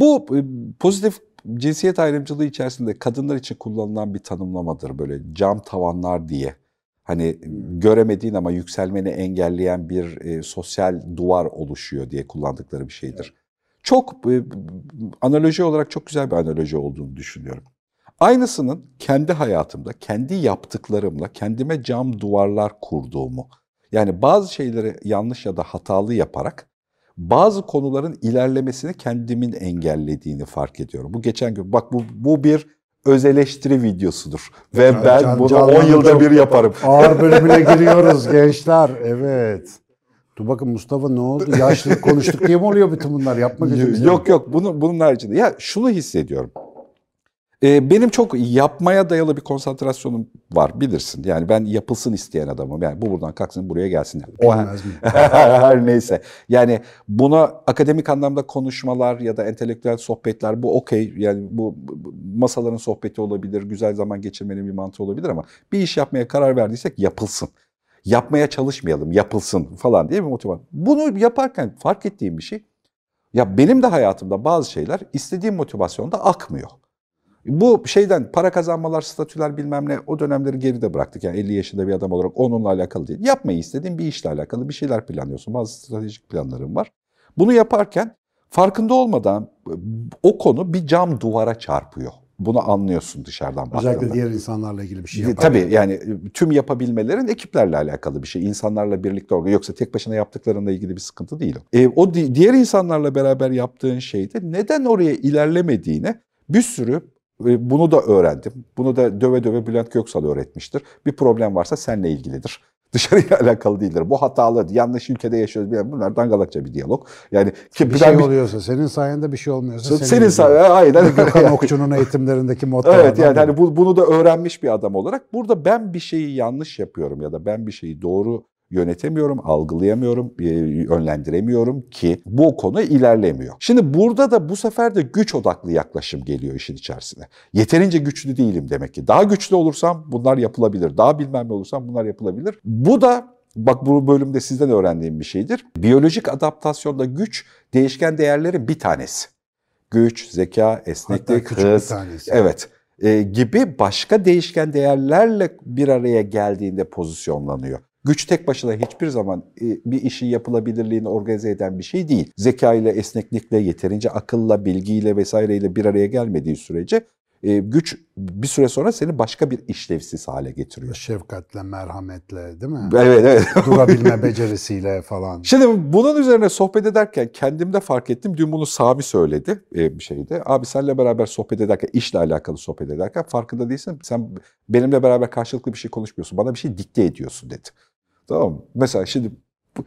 Bu e, pozitif cinsiyet ayrımcılığı içerisinde kadınlar için kullanılan bir tanımlamadır böyle cam tavanlar diye. Hani göremediğin ama yükselmeni engelleyen bir e, sosyal duvar oluşuyor diye kullandıkları bir şeydir. Çok e, analoji olarak çok güzel bir analoji olduğunu düşünüyorum. Aynısının kendi hayatımda, kendi yaptıklarımla kendime cam duvarlar kurduğumu, yani bazı şeyleri yanlış ya da hatalı yaparak bazı konuların ilerlemesini kendimin engellediğini fark ediyorum. Bu geçen gün bak bu bu bir öz eleştiri videosudur ve Can- ben can- bunu canlı 10 yılda bir yaparım. Ağır bölümüne giriyoruz gençler. Evet. Dur bakın Mustafa ne oldu? Yaşlılık konuştuk diye mi oluyor bütün bunlar? Yapma gözünü seveyim. Yok yok bunu, bunun haricinde. Ya şunu hissediyorum. Ee, benim çok yapmaya dayalı bir konsantrasyonum var bilirsin. Yani ben yapılsın isteyen adamım. Yani bu buradan kalksın buraya gelsin. O Bilmez mi? her neyse. Yani buna akademik anlamda konuşmalar ya da entelektüel sohbetler bu okey. Yani bu bu masaların sohbeti olabilir, güzel zaman geçirmenin bir mantığı olabilir ama bir iş yapmaya karar verdiysek yapılsın. Yapmaya çalışmayalım, yapılsın falan diye bir motivasyon. Bunu yaparken fark ettiğim bir şey, ya benim de hayatımda bazı şeyler istediğim motivasyonda akmıyor. Bu şeyden para kazanmalar, statüler bilmem ne o dönemleri geride bıraktık. Yani 50 yaşında bir adam olarak onunla alakalı değil. Yapmayı istediğin bir işle alakalı bir şeyler planlıyorsun. Bazı stratejik planların var. Bunu yaparken farkında olmadan o konu bir cam duvara çarpıyor. Bunu anlıyorsun dışarıdan baktığında. Özellikle diğer insanlarla ilgili bir şey E, yapar. Tabii yani tüm yapabilmelerin ekiplerle alakalı bir şey. İnsanlarla birlikte organ yoksa tek başına yaptıklarınla ilgili bir sıkıntı değil. E, o di- diğer insanlarla beraber yaptığın şeyde neden oraya ilerlemediğine bir sürü bunu da öğrendim. Bunu da döve döve Bülent Göksal öğretmiştir. Bir problem varsa seninle ilgilidir. Dışarıyla alakalı değildir. Bu hatalı, yanlış ülkede yaşıyoruz. bilmem Bunlar dangalakça bir diyalog. Yani ki Bir şey oluyorsa, senin sayende bir şey olmuyorsa senin, senin sayende aynen. Gökhan Okçu'nun eğitimlerindeki mottolardan Evet yani hani bu, bunu da öğrenmiş bir adam olarak burada ben bir şeyi yanlış yapıyorum ya da ben bir şeyi doğru yönetemiyorum, algılayamıyorum, e, yönlendiremiyorum ki bu konu ilerlemiyor. Şimdi burada da bu sefer de güç odaklı yaklaşım geliyor işin içerisine. Yeterince güçlü değilim demek ki. Daha güçlü olursam bunlar yapılabilir. Daha bilmem ne olursam bunlar yapılabilir. Bu da Bak bu bölümde sizden öğrendiğim bir şeydir. Biyolojik adaptasyonda güç değişken değerlerin bir tanesi. Güç, zeka, esneklik, hız. Evet. E, gibi başka değişken değerlerle bir araya geldiğinde pozisyonlanıyor. Güç tek başına hiçbir zaman e, bir işin yapılabilirliğini organize eden bir şey değil. Zeka ile, esneklikle, yeterince akılla, bilgiyle vesaireyle bir araya gelmediği sürece e, güç bir süre sonra seni başka bir işlevsiz hale getiriyor. Şefkatle, merhametle değil mi? Evet, evet. Durabilme becerisiyle falan. Şimdi bunun üzerine sohbet ederken kendimde fark ettim. Dün bunu Sami söyledi e, bir şeyde. Abi senle beraber sohbet ederken, işle alakalı sohbet ederken farkında değilsin. Sen benimle beraber karşılıklı bir şey konuşmuyorsun. Bana bir şey dikte ediyorsun dedi. Tamam mı? Mesela şimdi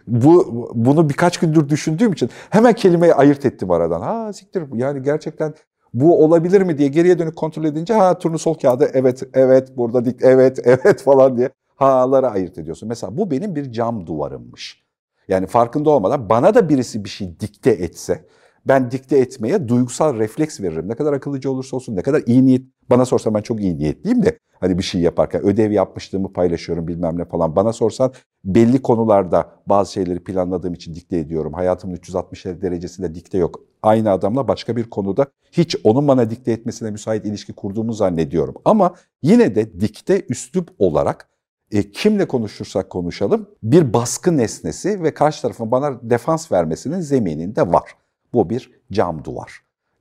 bu bunu birkaç gündür düşündüğüm için hemen kelimeyi ayırt ettim aradan. Ha siktir yani gerçekten bu olabilir mi diye geriye dönüp kontrol edince ha turnusol kağıdı evet evet burada dik evet evet falan diye ha'ları ayırt ediyorsun. Mesela bu benim bir cam duvarımmış. Yani farkında olmadan bana da birisi bir şey dikte etse ben dikte etmeye duygusal refleks veririm. Ne kadar akıllıca olursa olsun, ne kadar iyi niyet. Bana sorsan ben çok iyi niyetliyim de hani bir şey yaparken ödev yapmışlığımı paylaşıyorum bilmem ne falan. Bana sorsan belli konularda bazı şeyleri planladığım için dikte ediyorum. Hayatımın 360 derecesinde dikte yok. Aynı adamla başka bir konuda hiç onun bana dikte etmesine müsait ilişki kurduğumu zannediyorum. Ama yine de dikte üslup olarak e, kimle konuşursak konuşalım bir baskı nesnesi ve karşı tarafın bana defans vermesinin zemininde var. Bu bir cam duvar.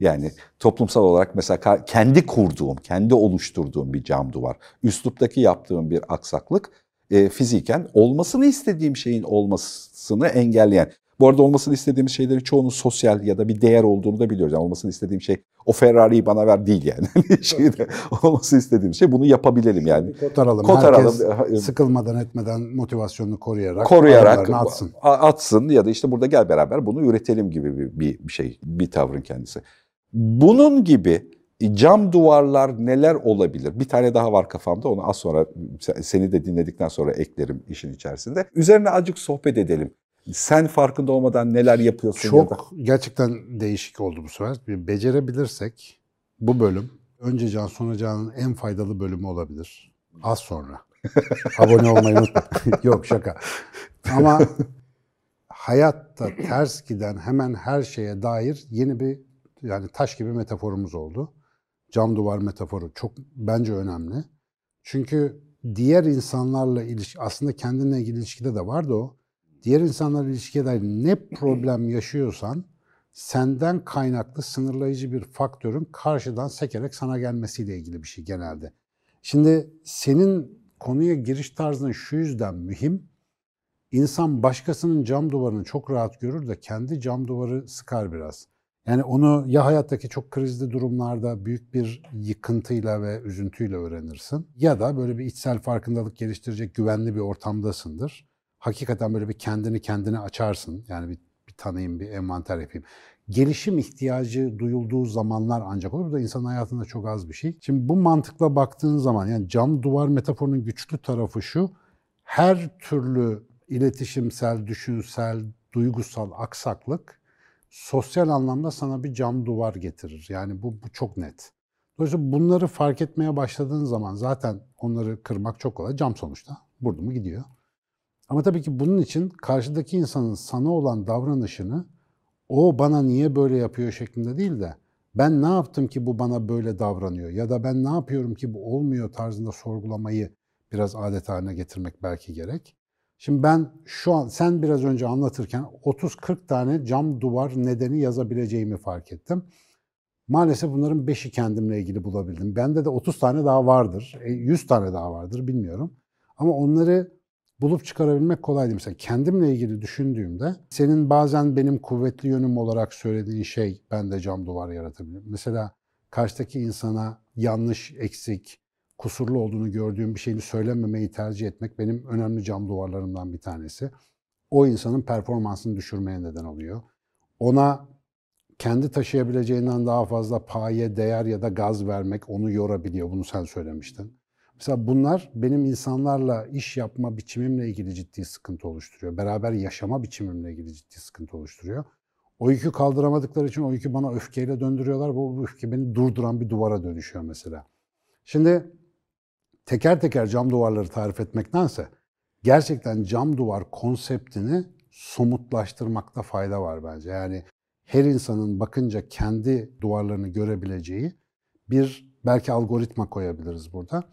Yani toplumsal olarak mesela kendi kurduğum, kendi oluşturduğum bir cam duvar. Üsluptaki yaptığım bir aksaklık e, fiziken olmasını istediğim şeyin olmasını engelleyen. Bu arada olmasını istediğimiz şeylerin çoğunun sosyal ya da bir değer olduğunu da biliyoruz. Yani olmasını istediğim şey o Ferrari'yi bana ver değil yani. Şeyde, olması istediğim şey bunu yapabilelim yani. Kotaralım. Kotaralım. Herkes sıkılmadan etmeden motivasyonunu koruyarak, koruyarak atsın. atsın ya da işte burada gel beraber bunu üretelim gibi bir, bir, bir şey, bir tavrın kendisi. Bunun gibi cam duvarlar neler olabilir? Bir tane daha var kafamda onu az sonra se- seni de dinledikten sonra eklerim işin içerisinde. Üzerine azıcık sohbet edelim. Sen farkında olmadan neler yapıyorsun ya da... Çok gerçekten değişik oldu bu sefer. Bir Becerebilirsek bu bölüm önce Can sonra Can'ın en faydalı bölümü olabilir. Az sonra. Abone olmayı unutmayın. Yok şaka. Ama hayatta ters giden hemen her şeye dair yeni bir yani taş gibi metaforumuz oldu. Cam duvar metaforu çok bence önemli. Çünkü diğer insanlarla ilişki aslında kendinle ilgili ilişkide de vardı o. Diğer insanlarla ilişkiye dair ne problem yaşıyorsan senden kaynaklı sınırlayıcı bir faktörün karşıdan sekerek sana gelmesiyle ilgili bir şey genelde. Şimdi senin konuya giriş tarzın şu yüzden mühim. İnsan başkasının cam duvarını çok rahat görür de kendi cam duvarı sıkar biraz. Yani onu ya hayattaki çok krizli durumlarda büyük bir yıkıntıyla ve üzüntüyle öğrenirsin ya da böyle bir içsel farkındalık geliştirecek güvenli bir ortamdasındır. Hakikaten böyle bir kendini kendine açarsın. Yani bir, bir tanıyayım, bir envanter yapayım. Gelişim ihtiyacı duyulduğu zamanlar ancak olur. Bu da insanın hayatında çok az bir şey. Şimdi bu mantıkla baktığın zaman yani cam duvar metaforunun güçlü tarafı şu. Her türlü iletişimsel, düşünsel, duygusal aksaklık sosyal anlamda sana bir cam duvar getirir. Yani bu, bu çok net. Dolayısıyla bunları fark etmeye başladığın zaman zaten onları kırmak çok kolay. Cam sonuçta. Burada mı gidiyor? Ama tabii ki bunun için karşıdaki insanın sana olan davranışını o bana niye böyle yapıyor şeklinde değil de ben ne yaptım ki bu bana böyle davranıyor ya da ben ne yapıyorum ki bu olmuyor tarzında sorgulamayı biraz adet haline getirmek belki gerek. Şimdi ben şu an sen biraz önce anlatırken 30-40 tane cam duvar nedeni yazabileceğimi fark ettim. Maalesef bunların 5'i kendimle ilgili bulabildim. Bende de 30 tane daha vardır, 100 e, tane daha vardır bilmiyorum. Ama onları bulup çıkarabilmek kolay değil. Mesela kendimle ilgili düşündüğümde senin bazen benim kuvvetli yönüm olarak söylediğin şey bende cam duvar yaratabilir. Mesela karşıdaki insana yanlış, eksik, kusurlu olduğunu gördüğüm bir şeyini söylememeyi tercih etmek benim önemli cam duvarlarımdan bir tanesi. O insanın performansını düşürmeye neden oluyor. Ona kendi taşıyabileceğinden daha fazla paye, değer ya da gaz vermek onu yorabiliyor. Bunu sen söylemiştin. Mesela bunlar benim insanlarla iş yapma biçimimle ilgili ciddi sıkıntı oluşturuyor. Beraber yaşama biçimimle ilgili ciddi sıkıntı oluşturuyor. O yükü kaldıramadıkları için o yükü bana öfkeyle döndürüyorlar. Bu öfke beni durduran bir duvara dönüşüyor mesela. Şimdi teker teker cam duvarları tarif etmektense gerçekten cam duvar konseptini somutlaştırmakta fayda var bence. Yani her insanın bakınca kendi duvarlarını görebileceği bir belki algoritma koyabiliriz burada.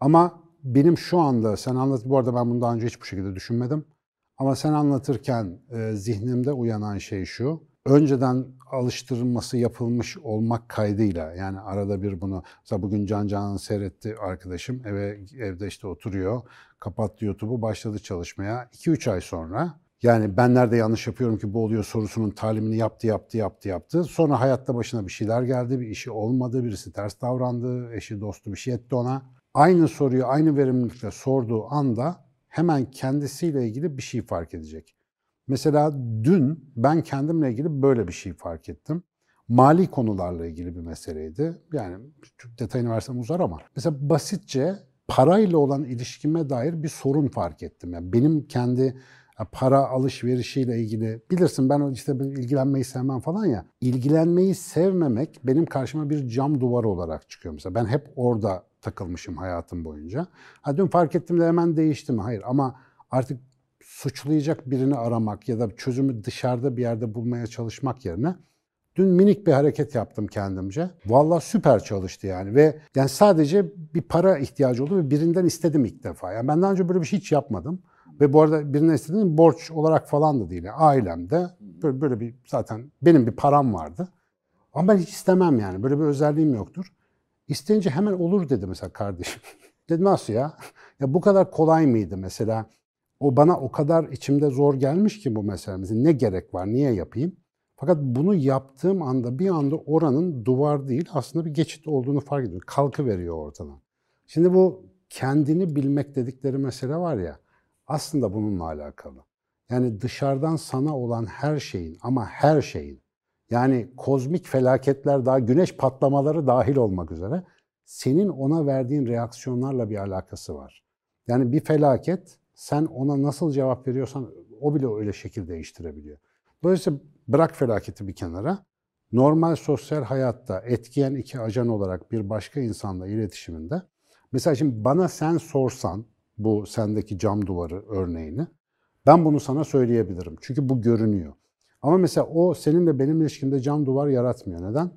Ama benim şu anda sen anlat bu arada ben bunu daha önce hiç bu şekilde düşünmedim. Ama sen anlatırken e, zihnimde uyanan şey şu önceden alıştırılması yapılmış olmak kaydıyla yani arada bir bunu mesela bugün Can Can'ın seyretti arkadaşım eve evde işte oturuyor kapattı YouTube'u başladı çalışmaya 2-3 ay sonra yani ben nerede yanlış yapıyorum ki bu oluyor sorusunun talimini yaptı yaptı yaptı yaptı. Sonra hayatta başına bir şeyler geldi, bir işi olmadı, birisi ters davrandı, eşi dostu bir şey etti ona. Aynı soruyu aynı verimlilikle sorduğu anda hemen kendisiyle ilgili bir şey fark edecek. Mesela dün ben kendimle ilgili böyle bir şey fark ettim. Mali konularla ilgili bir meseleydi. Yani detayını versem uzar ama. Mesela basitçe parayla olan ilişkime dair bir sorun fark ettim. Yani benim kendi para alışverişiyle ilgili bilirsin ben işte ilgilenmeyi sevmem falan ya. İlgilenmeyi sevmemek benim karşıma bir cam duvar olarak çıkıyor mesela. Ben hep orada takılmışım hayatım boyunca. Ha dün fark ettim de hemen değişti mi? Hayır ama artık suçlayacak birini aramak ya da çözümü dışarıda bir yerde bulmaya çalışmak yerine dün minik bir hareket yaptım kendimce. Vallahi süper çalıştı yani ve yani sadece bir para ihtiyacı oldu ve birinden istedim ilk defa. Yani ben daha önce böyle bir şey hiç yapmadım. Ve bu arada birinden istediğim borç olarak falan da değil. Ailemde böyle, böyle bir zaten benim bir param vardı. Ama ben hiç istemem yani. Böyle bir özelliğim yoktur. İsteyince hemen olur dedi mesela kardeşim. Dedim nasıl ya? Ya bu kadar kolay mıydı mesela? O bana o kadar içimde zor gelmiş ki bu meselemize. Ne gerek var, niye yapayım? Fakat bunu yaptığım anda bir anda oranın duvar değil aslında bir geçit olduğunu fark ediyorum. Kalkı veriyor ortadan. Şimdi bu kendini bilmek dedikleri mesele var ya aslında bununla alakalı. Yani dışarıdan sana olan her şeyin ama her şeyin yani kozmik felaketler daha güneş patlamaları dahil olmak üzere senin ona verdiğin reaksiyonlarla bir alakası var. Yani bir felaket sen ona nasıl cevap veriyorsan o bile öyle şekil değiştirebiliyor. Dolayısıyla bırak felaketi bir kenara. Normal sosyal hayatta etkiyen iki ajan olarak bir başka insanla iletişiminde mesela şimdi bana sen sorsan bu sendeki cam duvarı örneğini ben bunu sana söyleyebilirim. Çünkü bu görünüyor. Ama mesela o seninle benim ilişkimde cam duvar yaratmıyor. Neden?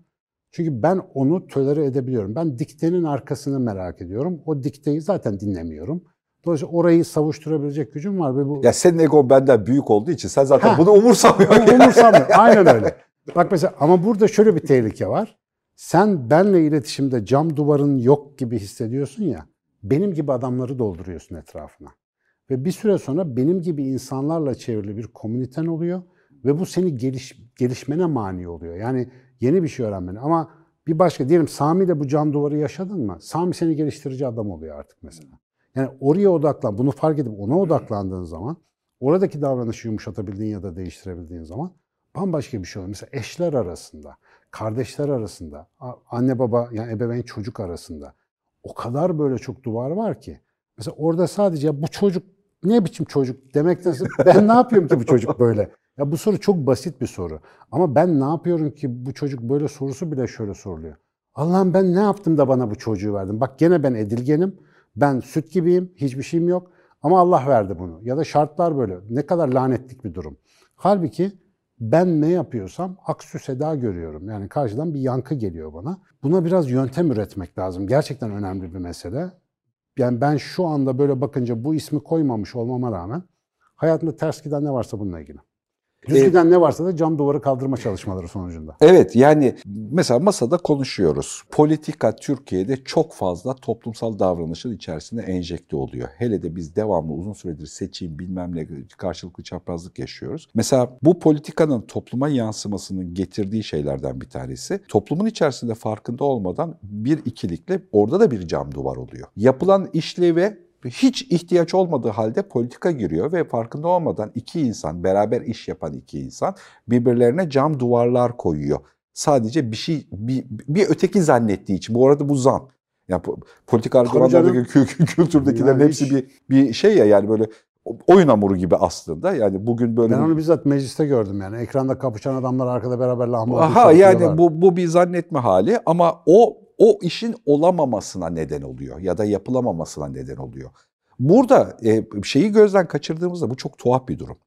Çünkü ben onu tölere edebiliyorum. Ben diktenin arkasını merak ediyorum. O dikteyi zaten dinlemiyorum. Dolayısıyla orayı savuşturabilecek gücüm var ve bu Ya senin egon benden büyük olduğu için sen zaten Ha. bunu umursamıyorsun. Onu umursamıyor. Aynen öyle. Bak mesela ama burada şöyle bir tehlike var. Sen benle iletişimde cam duvarın yok gibi hissediyorsun ya. Benim gibi adamları dolduruyorsun etrafına. Ve bir süre sonra benim gibi insanlarla çevrili bir komüniten oluyor ve bu seni geliş, gelişmene mani oluyor. Yani yeni bir şey öğrenmene. Ama bir başka diyelim Sami ile bu cam duvarı yaşadın mı? Sami seni geliştirici adam oluyor artık mesela. Yani oraya odaklan, bunu fark edip ona odaklandığın zaman, oradaki davranışı yumuşatabildiğin ya da değiştirebildiğin zaman bambaşka bir şey oluyor. Mesela eşler arasında, kardeşler arasında, anne baba yani ebeveyn çocuk arasında o kadar böyle çok duvar var ki. Mesela orada sadece bu çocuk ne biçim çocuk demekten ben ne yapıyorum ki bu çocuk böyle? Ya bu soru çok basit bir soru. Ama ben ne yapıyorum ki bu çocuk böyle sorusu bile şöyle soruluyor. Allah'ım ben ne yaptım da bana bu çocuğu verdin? Bak gene ben edilgenim. Ben süt gibiyim. Hiçbir şeyim yok. Ama Allah verdi bunu. Ya da şartlar böyle. Ne kadar lanetlik bir durum. Halbuki ben ne yapıyorsam aksü seda görüyorum. Yani karşıdan bir yankı geliyor bana. Buna biraz yöntem üretmek lazım. Gerçekten önemli bir mesele. Yani ben şu anda böyle bakınca bu ismi koymamış olmama rağmen hayatımda ters giden ne varsa bununla ilgili. Düz E- giden ne varsa da cam duvarı kaldırma çalışmaları sonucunda. Evet yani mesela masada konuşuyoruz. Politika Türkiye'de çok fazla toplumsal davranışın içerisine enjekte oluyor. Hele de biz devamlı uzun süredir seçim bilmem ne karşılıklı çaprazlık yaşıyoruz. Mesela bu politikanın topluma yansımasının getirdiği şeylerden bir tanesi toplumun içerisinde farkında olmadan bir ikilikle orada da bir cam duvar oluyor. Yapılan işleve hiç ihtiyaç olmadığı halde politika giriyor ve farkında olmadan iki insan, beraber iş yapan iki insan birbirlerine cam duvarlar koyuyor. Sadece bir şey, bir, bir öteki zannettiği için. Bu arada bu zan. Yani po- politik argümanlardaki kü- kü- kültürdekilerin Yani hepsi hiç- bir, bir şey ya yani böyle oyun hamuru gibi aslında. Yani bugün böyle... Ben onu bizzat mecliste gördüm yani. Ekranda kapışan adamlar arkada beraber lahmacun Aha yani bu, bu bir zannetme hali ama o o işin olamamasına neden oluyor ya da yapılamamasına neden oluyor. Burada e, şeyi gözden kaçırdığımızda bu çok tuhaf bir durum.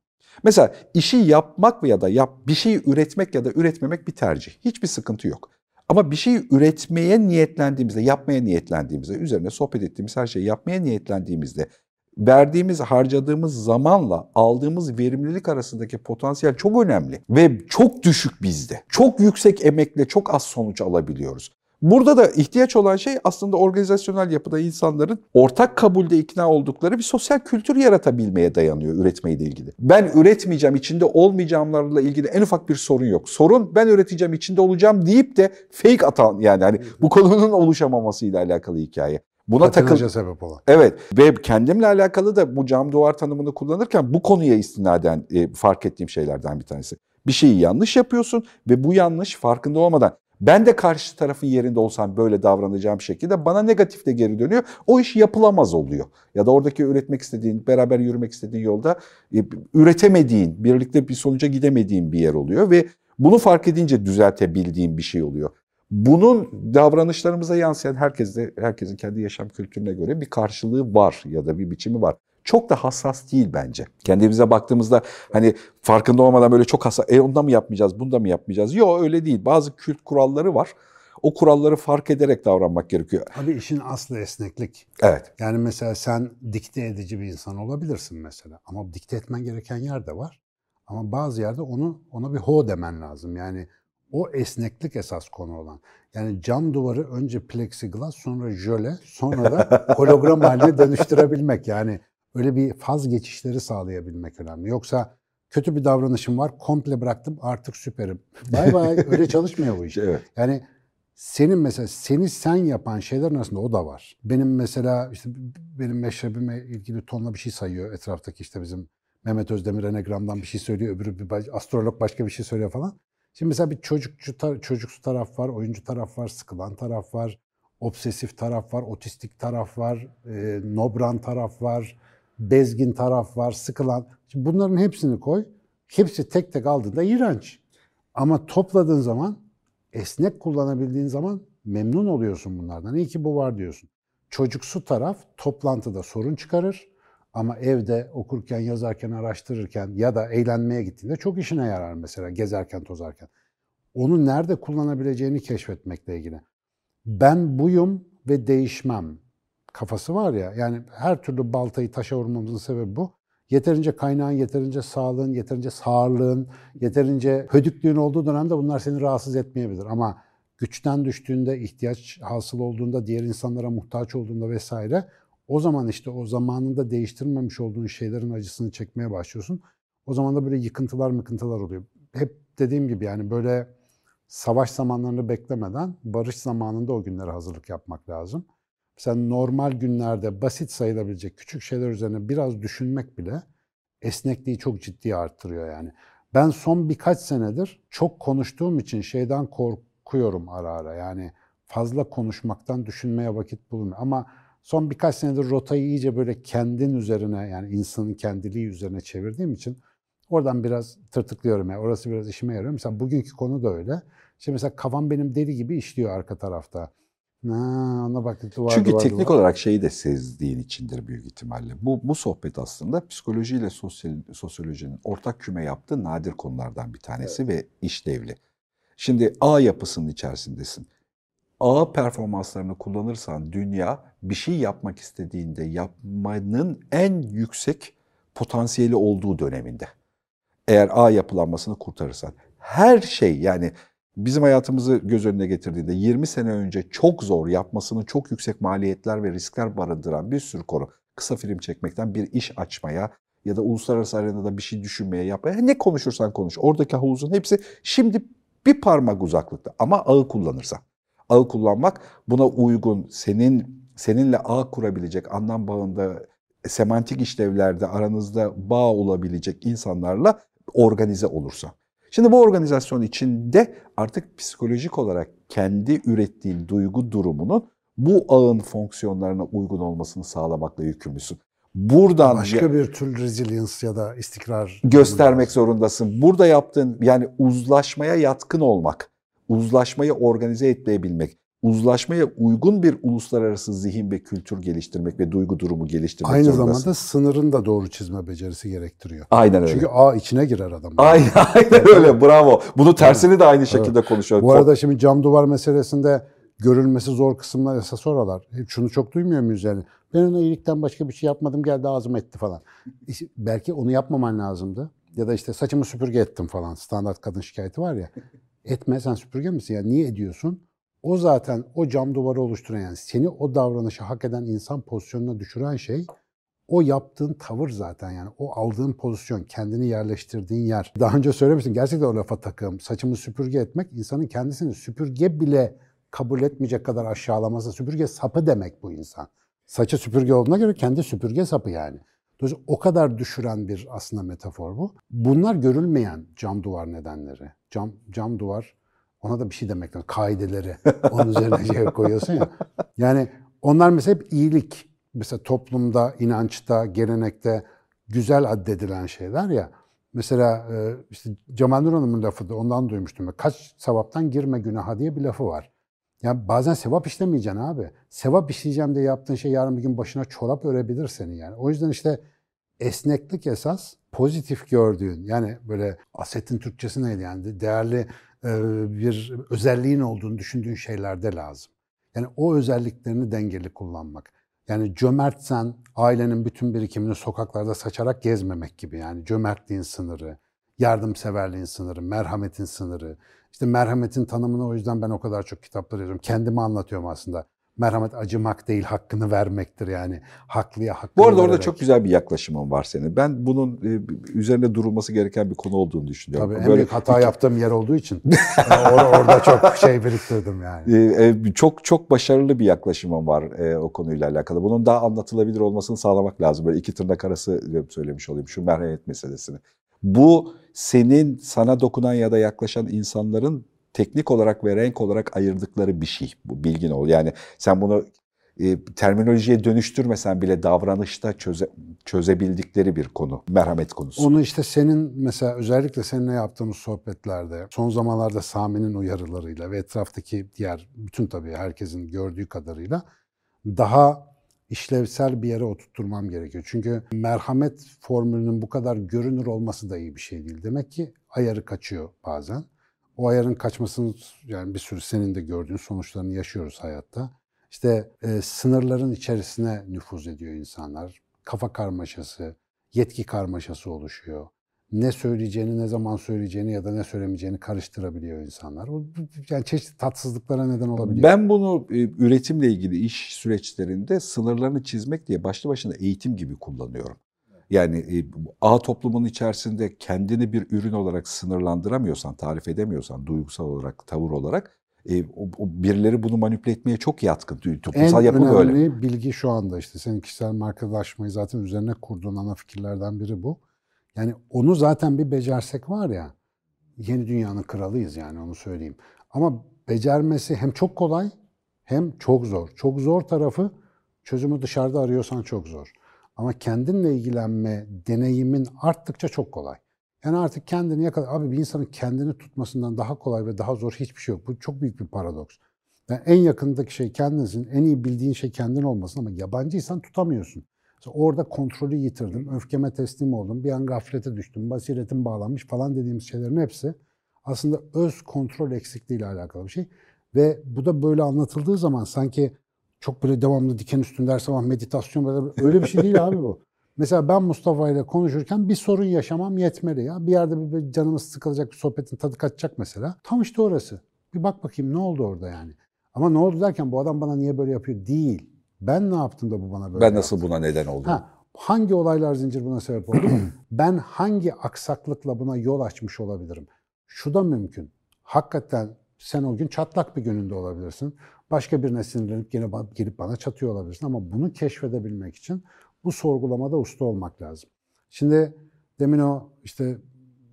Mesela işi yapmak ya da yap bir şeyi üretmek ya da üretmemek bir tercih. Hiçbir sıkıntı yok. Ama bir şeyi üretmeye niyetlendiğimizde, yapmaya niyetlendiğimizde, üzerine sohbet ettiğimiz her şeyi yapmaya niyetlendiğimizde verdiğimiz, harcadığımız zamanla aldığımız verimlilik arasındaki potansiyel çok önemli ve çok düşük bizde. Çok yüksek emekle çok az sonuç alabiliyoruz. Burada da ihtiyaç olan şey aslında organizasyonel yapıda insanların ortak kabulde ikna oldukları bir sosyal kültür yaratabilmeye dayanıyor üretmeyle ilgili. Ben üretmeyeceğim, içinde olmayacağımlarla ilgili en ufak bir sorun yok. Sorun ben üreteceğim, içinde olacağım deyip de fake atan yani hani bu konunun oluşamamasıyla alakalı hikaye. Buna takıl Patinaja sebep olan. Evet ve kendimle alakalı da bu cam duvar tanımını kullanırken bu konuya istinaden e, fark ettiğim şeylerden bir tanesi. Bir şeyi yanlış yapıyorsun ve bu yanlış farkında olmadan ben de karşı tarafın yerinde olsam böyle davranacağım şekilde bana negatif de geri dönüyor. O iş yapılamaz oluyor. Ya da oradaki üretmek istediğin, beraber yürümek istediğin yolda e, üretemediğin, birlikte bir sonuca gidemediğin bir yer oluyor ve bunu fark edince düzeltebildiğin bir şey oluyor. Bunun davranışlarımıza yansıyan herkes de, herkesin kendi yaşam kültürüne göre bir karşılığı var ya da bir biçimi var. Çok da hassas değil bence. Kendimize baktığımızda hani farkında olmadan böyle çok hassas, e onda mı yapmayacağız, bunda mı yapmayacağız? Yok öyle değil. Bazı kült kuralları var. O kuralları fark ederek davranmak gerekiyor. Abi işin aslı esneklik. Evet. Yani mesela sen dikte edici bir insan olabilirsin mesela. Ama dikte etmen gereken yer de var. Ama bazı yerde onu ona bir ho demen lazım. Yani o esneklik esas konu olan. Yani cam duvarı önce plexiglas, sonra jöle, sonra da hologram haline dönüştürebilmek. Yani öyle bir faz geçişleri sağlayabilmek önemli. Yoksa kötü bir davranışım var, komple bıraktım, artık süperim. Bay bay, öyle çalışmıyor bu iş. Evet. Yani senin mesela seni sen yapan şeylerin arasında o da var. Benim mesela işte benim meşrebime ilgili tonla bir şey sayıyor etraftaki işte bizim Mehmet Özdemir Enegram'dan bir şey söylüyor, öbürü bir baş- astrolog başka bir şey söylüyor falan. Şimdi mesela bir çocukçu tar- çocuksu taraf var, oyuncu taraf var, sıkılan taraf var, obsesif taraf var, otistik taraf var, e, nobran taraf var, bezgin taraf var, sıkılan. Şimdi bunların hepsini koy. Hepsi tek tek aldığında iğrenç. Ama topladığın zaman esnek kullanabildiğin zaman memnun oluyorsun bunlardan. İyi ki bu var diyorsun. Çocuksu taraf toplantıda sorun çıkarır Ama evde okurken, yazarken, araştırırken ya da eğlenmeye gittiğinde çok işine yarar mesela gezerken, tozarken. Onu nerede kullanabileceğini keşfetmekle ilgili. Ben buyum ve değişmem kafası var ya. Yani her türlü baltayı taşa vurmamızın sebebi bu. Yeterince kaynağın, yeterince sağlığın, yeterince sağırlığın, yeterince hödüklüğün olduğu dönemde bunlar seni rahatsız etmeyebilir. Ama güçten düştüğünde, ihtiyaç hasıl olduğunda, diğer insanlara muhtaç olduğunda vesaire o zaman işte o zamanında değiştirmemiş olduğun şeylerin acısını çekmeye başlıyorsun. O zaman da böyle yıkıntılar mıkıntılar oluyor. Hep dediğim gibi yani böyle savaş zamanlarını beklemeden barış zamanında o günlere hazırlık yapmak lazım. Sen normal günlerde basit sayılabilecek küçük şeyler üzerine biraz düşünmek bile esnekliği çok ciddi arttırıyor yani. Ben son birkaç senedir çok konuştuğum için şeyden korkuyorum ara ara. Yani fazla konuşmaktan düşünmeye vakit bulmuyor. Ama son birkaç senedir rotayı iyice böyle kendin üzerine yani insanın kendiliği üzerine çevirdiğim için oradan biraz tırtıklıyorum. Yani orası biraz işime yarıyor. Mesela bugünkü konu da öyle. İşte mesela kafam benim deli gibi işliyor arka tarafta. Ha, ona bak duvar, Çünkü duvar, teknik duvar. olarak şeyi de sezdiğin içindir büyük ihtimalle. Bu, bu sohbet aslında psikolojiyle sosyal, sosyolojinin ortak küme yaptığı nadir konulardan bir tanesi ve işlevli. Şimdi A yapısının içerisindesin. A performanslarını kullanırsan dünya bir şey yapmak istediğinde yapmanın en yüksek potansiyeli olduğu döneminde. Eğer A yapılanmasını kurtarırsan. Her şey yani bizim hayatımızı göz önüne getirdiğinde 20 sene önce çok zor yapmasının çok yüksek maliyetler ve riskler barındıran bir sürü konu. Kısa film çekmekten bir iş açmaya ya da uluslararası arenada bir şey düşünmeye yapmaya ne konuşursan konuş. Oradaki havuzun hepsi şimdi bir parmak uzaklıkta ama ağı kullanırsan. Ağı kullanmak buna uygun senin seninle ağ kurabilecek anlam bağında semantik işlevlerde aranızda bağ olabilecek insanlarla organize olursa. Şimdi bu organizasyon içinde artık psikolojik olarak kendi ürettiğin duygu durumunun bu ağın fonksiyonlarına uygun olmasını sağlamakla yükümlüsün. Buradan Başka bir tür resilience ya da istikrar göstermek zorundasın. Burada yaptığın yani uzlaşmaya yatkın olmak, uzlaşmayı organize etmeyebilmek, uzlaşmaya uygun bir uluslararası zihin ve kültür geliştirmek ve duygu durumu geliştirmek Aynı zorundasın. zamanda sınırın da doğru çizme becerisi gerektiriyor. Aynen öyle. Çünkü A içine girer adam. Aynen, aynen öyle bravo. Bunu tersini de aynı şekilde konuşuyor. Bu arada şimdi cam duvar meselesinde görülmesi zor kısımlar esas oralar. Şunu çok duymuyor muyuz yani? Ben ona iyilikten başka bir şey yapmadım geldi ağzıma etti falan. Belki onu yapmaman lazımdı. Ya da işte saçımı süpürge ettim falan. Standart kadın şikayeti var ya. Etme sen süpürge misin ya? Niye ediyorsun? O zaten o cam duvarı oluşturan yani seni o davranışı hak eden insan pozisyonuna düşüren şey o yaptığın tavır zaten yani o aldığın pozisyon, kendini yerleştirdiğin yer. Daha önce söylemiştim gerçekten o lafa takım. Saçımı süpürge etmek insanın kendisini süpürge bile kabul etmeyecek kadar aşağılaması. Süpürge sapı demek bu insan. Saçı süpürge olduğuna göre kendi süpürge sapı yani. Dolayısıyla o kadar düşüren bir aslında metafor bu. Bunlar görülmeyen cam duvar nedenleri. Cam, cam duvar ona da bir şey demek lazım. Kaideleri onun üzerine şey koyuyorsun ya. Yani onlar mesela hep iyilik. Mesela toplumda, inançta, gelenekte güzel addedilen şeyler ya. Mesela e, işte Cemal Nur Hanım'ın lafı da ondan duymuştum. Kaç sevaptan girme günaha diye bir lafı var. Ya bazen sevap işlemeyeceksin abi. Sevap işleyeceğim diye yaptığın şey yarın bir gün başına çorap örebilir seni yani. O yüzden işte esneklik esas pozitif gördüğün yani böyle asetin Türkçesi neydi yani değerli bir özelliğin olduğunu düşündüğün şeylerde lazım. Yani o özelliklerini dengeli kullanmak. Yani cömertsen ailenin bütün birikimini sokaklarda saçarak gezmemek gibi. Yani cömertliğin sınırı, yardımseverliğin sınırı, merhametin sınırı. İşte merhametin tanımını o yüzden ben o kadar çok kitaplar yazıyorum. Kendimi anlatıyorum aslında. Merhamet acımak değil, hakkını vermektir yani. Haklıya hakkını Bu arada orada vererek. çok güzel bir yaklaşımın var senin. Ben bunun e, üzerine durulması gereken bir konu olduğunu düşünüyorum. Tabii en Böyle büyük hata yaptığım yer olduğu için or- orada çok şey biriktirdim yani. e, e, çok çok başarılı bir yaklaşımın var o konuyla alakalı. Bunun daha anlatılabilir olmasını sağlamak lazım. Böyle iki tırnak arası söylemiş olayım şu merhamet meselesini. Bu senin sana dokunan ya da yaklaşan insanların teknik olarak ve renk olarak ayırdıkları bir şey. Bu bilgin ol. Yani sen bunu e, terminolojiye dönüştürmesen bile davranışta çöze, çözebildikleri bir konu. Merhamet konusu. Onu işte senin mesela özellikle seninle yaptığımız sohbetlerde son zamanlarda Sami'nin uyarılarıyla ve etraftaki diğer bütün tabii herkesin gördüğü kadarıyla daha işlevsel bir yere oturtturmam gerekiyor. Çünkü merhamet formülünün bu kadar görünür olması da iyi bir şey değil. Demek ki ayarı kaçıyor bazen. O ayarın kaçmasının yani bir sürü senin de gördüğün sonuçlarını yaşıyoruz hayatta. İşte e, sınırların içerisine nüfuz ediyor insanlar. Kafa karmaşası, yetki karmaşası oluşuyor. Ne söyleyeceğini, ne zaman söyleyeceğini ya da ne söylemeyeceğini karıştırabiliyor insanlar. O, yani çeşitli tatsızlıklara neden olabiliyor. Ben bunu e, üretimle ilgili iş süreçlerinde sınırlarını çizmek diye başlı başına eğitim gibi kullanıyorum. Yani e, ağ toplumun içerisinde kendini bir ürün olarak sınırlandıramıyorsan, tarif edemiyorsan, duygusal olarak, tavır olarak e, o, o birileri bunu manipüle etmeye çok yatkın. Toplumsal en yapı önemli böyle. bilgi şu anda işte senin kişisel markalaşmayı zaten üzerine kurduğun ana fikirlerden biri bu. Yani onu zaten bir becersek var ya yeni dünyanın kralıyız yani onu söyleyeyim. Ama becermesi hem çok kolay hem çok zor. Çok zor tarafı çözümü dışarıda arıyorsan çok zor. Ama kendinle ilgilenme deneyimin arttıkça çok kolay. Yani artık kendini yakala. Abi bir insanın kendini tutmasından daha kolay ve daha zor hiçbir şey yok. Bu çok büyük bir paradoks. Yani en yakındaki şey kendinsin, en iyi bildiğin şey kendin olmasın ama yabancıysan tutamıyorsun. Mesela orada kontrolü yitirdim, öfkeme teslim oldum, bir an gaflete düştüm, basiretim bağlanmış falan dediğimiz şeylerin hepsi aslında öz kontrol eksikliği ile alakalı bir şey. Ve bu da böyle anlatıldığı zaman sanki çok böyle devamlı diken üstünde her sabah meditasyon böyle öyle bir şey değil abi bu. Mesela ben Mustafa ile konuşurken bir sorun yaşamam yetmeli ya. Bir yerde bir canımız sıkılacak, bir sohbetin tadı kaçacak mesela. Tam işte orası. Bir bak bakayım ne oldu orada yani. Ama ne oldu derken bu adam bana niye böyle yapıyor değil. Ben ne yaptım da bu bana böyle Ben nasıl yaptı? buna neden oldum? Ha, hangi olaylar zincir buna sebep oldu? ben hangi aksaklıkla buna yol açmış olabilirim? Şu da mümkün. Hakikaten sen o gün çatlak bir gününde olabilirsin. Başka birine sinirlenip gene gelip bana çatıyor olabilirsin. Ama bunu keşfedebilmek için bu sorgulamada usta olmak lazım. Şimdi demin o işte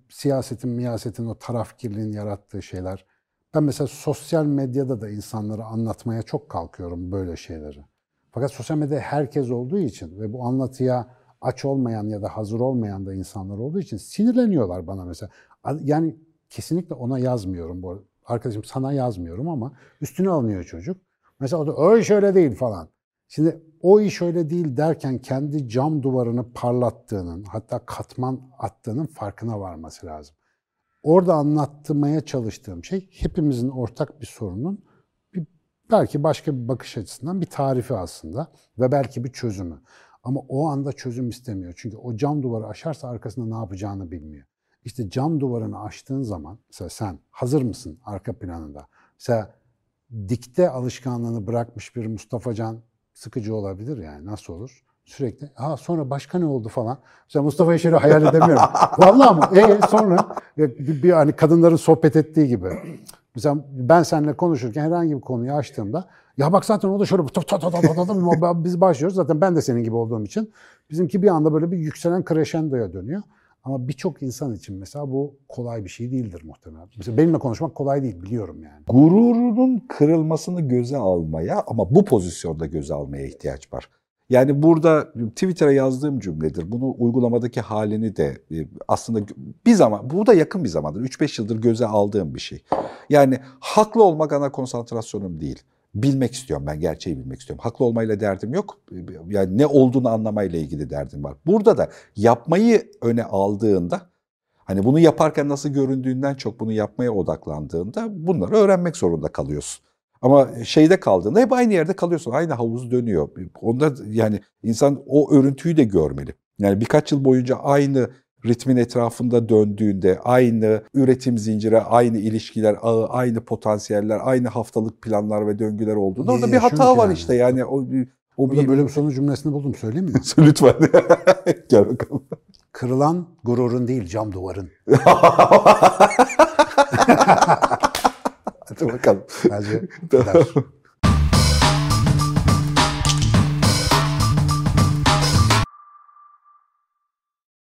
siyasetin, miyasetin, o tarafkirliğin yarattığı şeyler. Ben mesela sosyal medyada da insanlara anlatmaya çok kalkıyorum böyle şeyleri. Fakat sosyal medyada herkes olduğu için ve bu anlatıya aç olmayan ya da hazır olmayan da insanlar olduğu için sinirleniyorlar bana mesela. Yani kesinlikle ona yazmıyorum bu. Arkadaşım sana yazmıyorum ama üstüne alınıyor çocuk. Mesela o da öyle şöyle değil falan. Şimdi o iş öyle değil derken kendi cam duvarını parlattığının hatta katman attığının farkına varması lazım. Orada anlatmaya çalıştığım şey hepimizin ortak bir sorunun bir, belki başka bir bakış açısından bir tarifi aslında ve belki bir çözümü. Ama o anda çözüm istemiyor. Çünkü o cam duvarı aşarsa arkasında ne yapacağını bilmiyor. İşte cam duvarını aştığın zaman mesela sen hazır mısın arka planında? Mesela dikte alışkanlığını bırakmış bir Mustafa Can sıkıcı olabilir yani nasıl olur? Sürekli ha sonra başka ne oldu falan. Mesela Mustafa'yı şöyle hayal edemiyorum. Vallahi ama e sonra bir, bir hani kadınların sohbet ettiği gibi. Mesela ben seninle konuşurken herhangi bir konuyu açtığımda ya bak zaten o da şöyle ta ta ta ta ta ta biz başlıyoruz. Zaten ben de senin gibi olduğum için bizimki bir anda böyle bir yükselen crescendo'ya dönüyor. Ama birçok insan için mesela bu kolay bir şey değildir muhtemelen. Mesela benimle konuşmak kolay değil biliyorum yani. Gururunun kırılmasını göze almaya ama bu pozisyonda göze almaya ihtiyaç var. Yani burada Twitter'a yazdığım cümledir. Bunu uygulamadaki halini de e, aslında bir zaman, bu da yakın bir zamandır. 3-5 yıldır göze aldığım bir şey. Yani haklı olmak ana konsantrasyonum değil. Bilmek istiyorum ben, gerçeği bilmek istiyorum. Haklı olmayla derdim yok. Yani ne olduğunu anlamayla ilgili derdim var. Burada da yapmayı öne aldığında, hani bunu yaparken nasıl göründüğünden çok bunu yapmaya odaklandığında bunları öğrenmek zorunda kalıyorsun. Ama şeyde kaldığında hep aynı yerde kalıyorsun. Aynı havuz dönüyor. Onda yani insan o örüntüyü de görmeli. Yani birkaç yıl boyunca aynı ritmin etrafında döndüğünde aynı üretim zinciri, aynı ilişkiler, ağı, aynı potansiyeller, aynı haftalık planlar ve döngüler olduğunda orada bir hata var yani. işte. Yani o o bir bölüm sonu cümlesini buldum söyleyeyim mi? Lütfen. Gel bakalım. Kırılan gururun değil cam duvarın. Hadi bakalım. Bence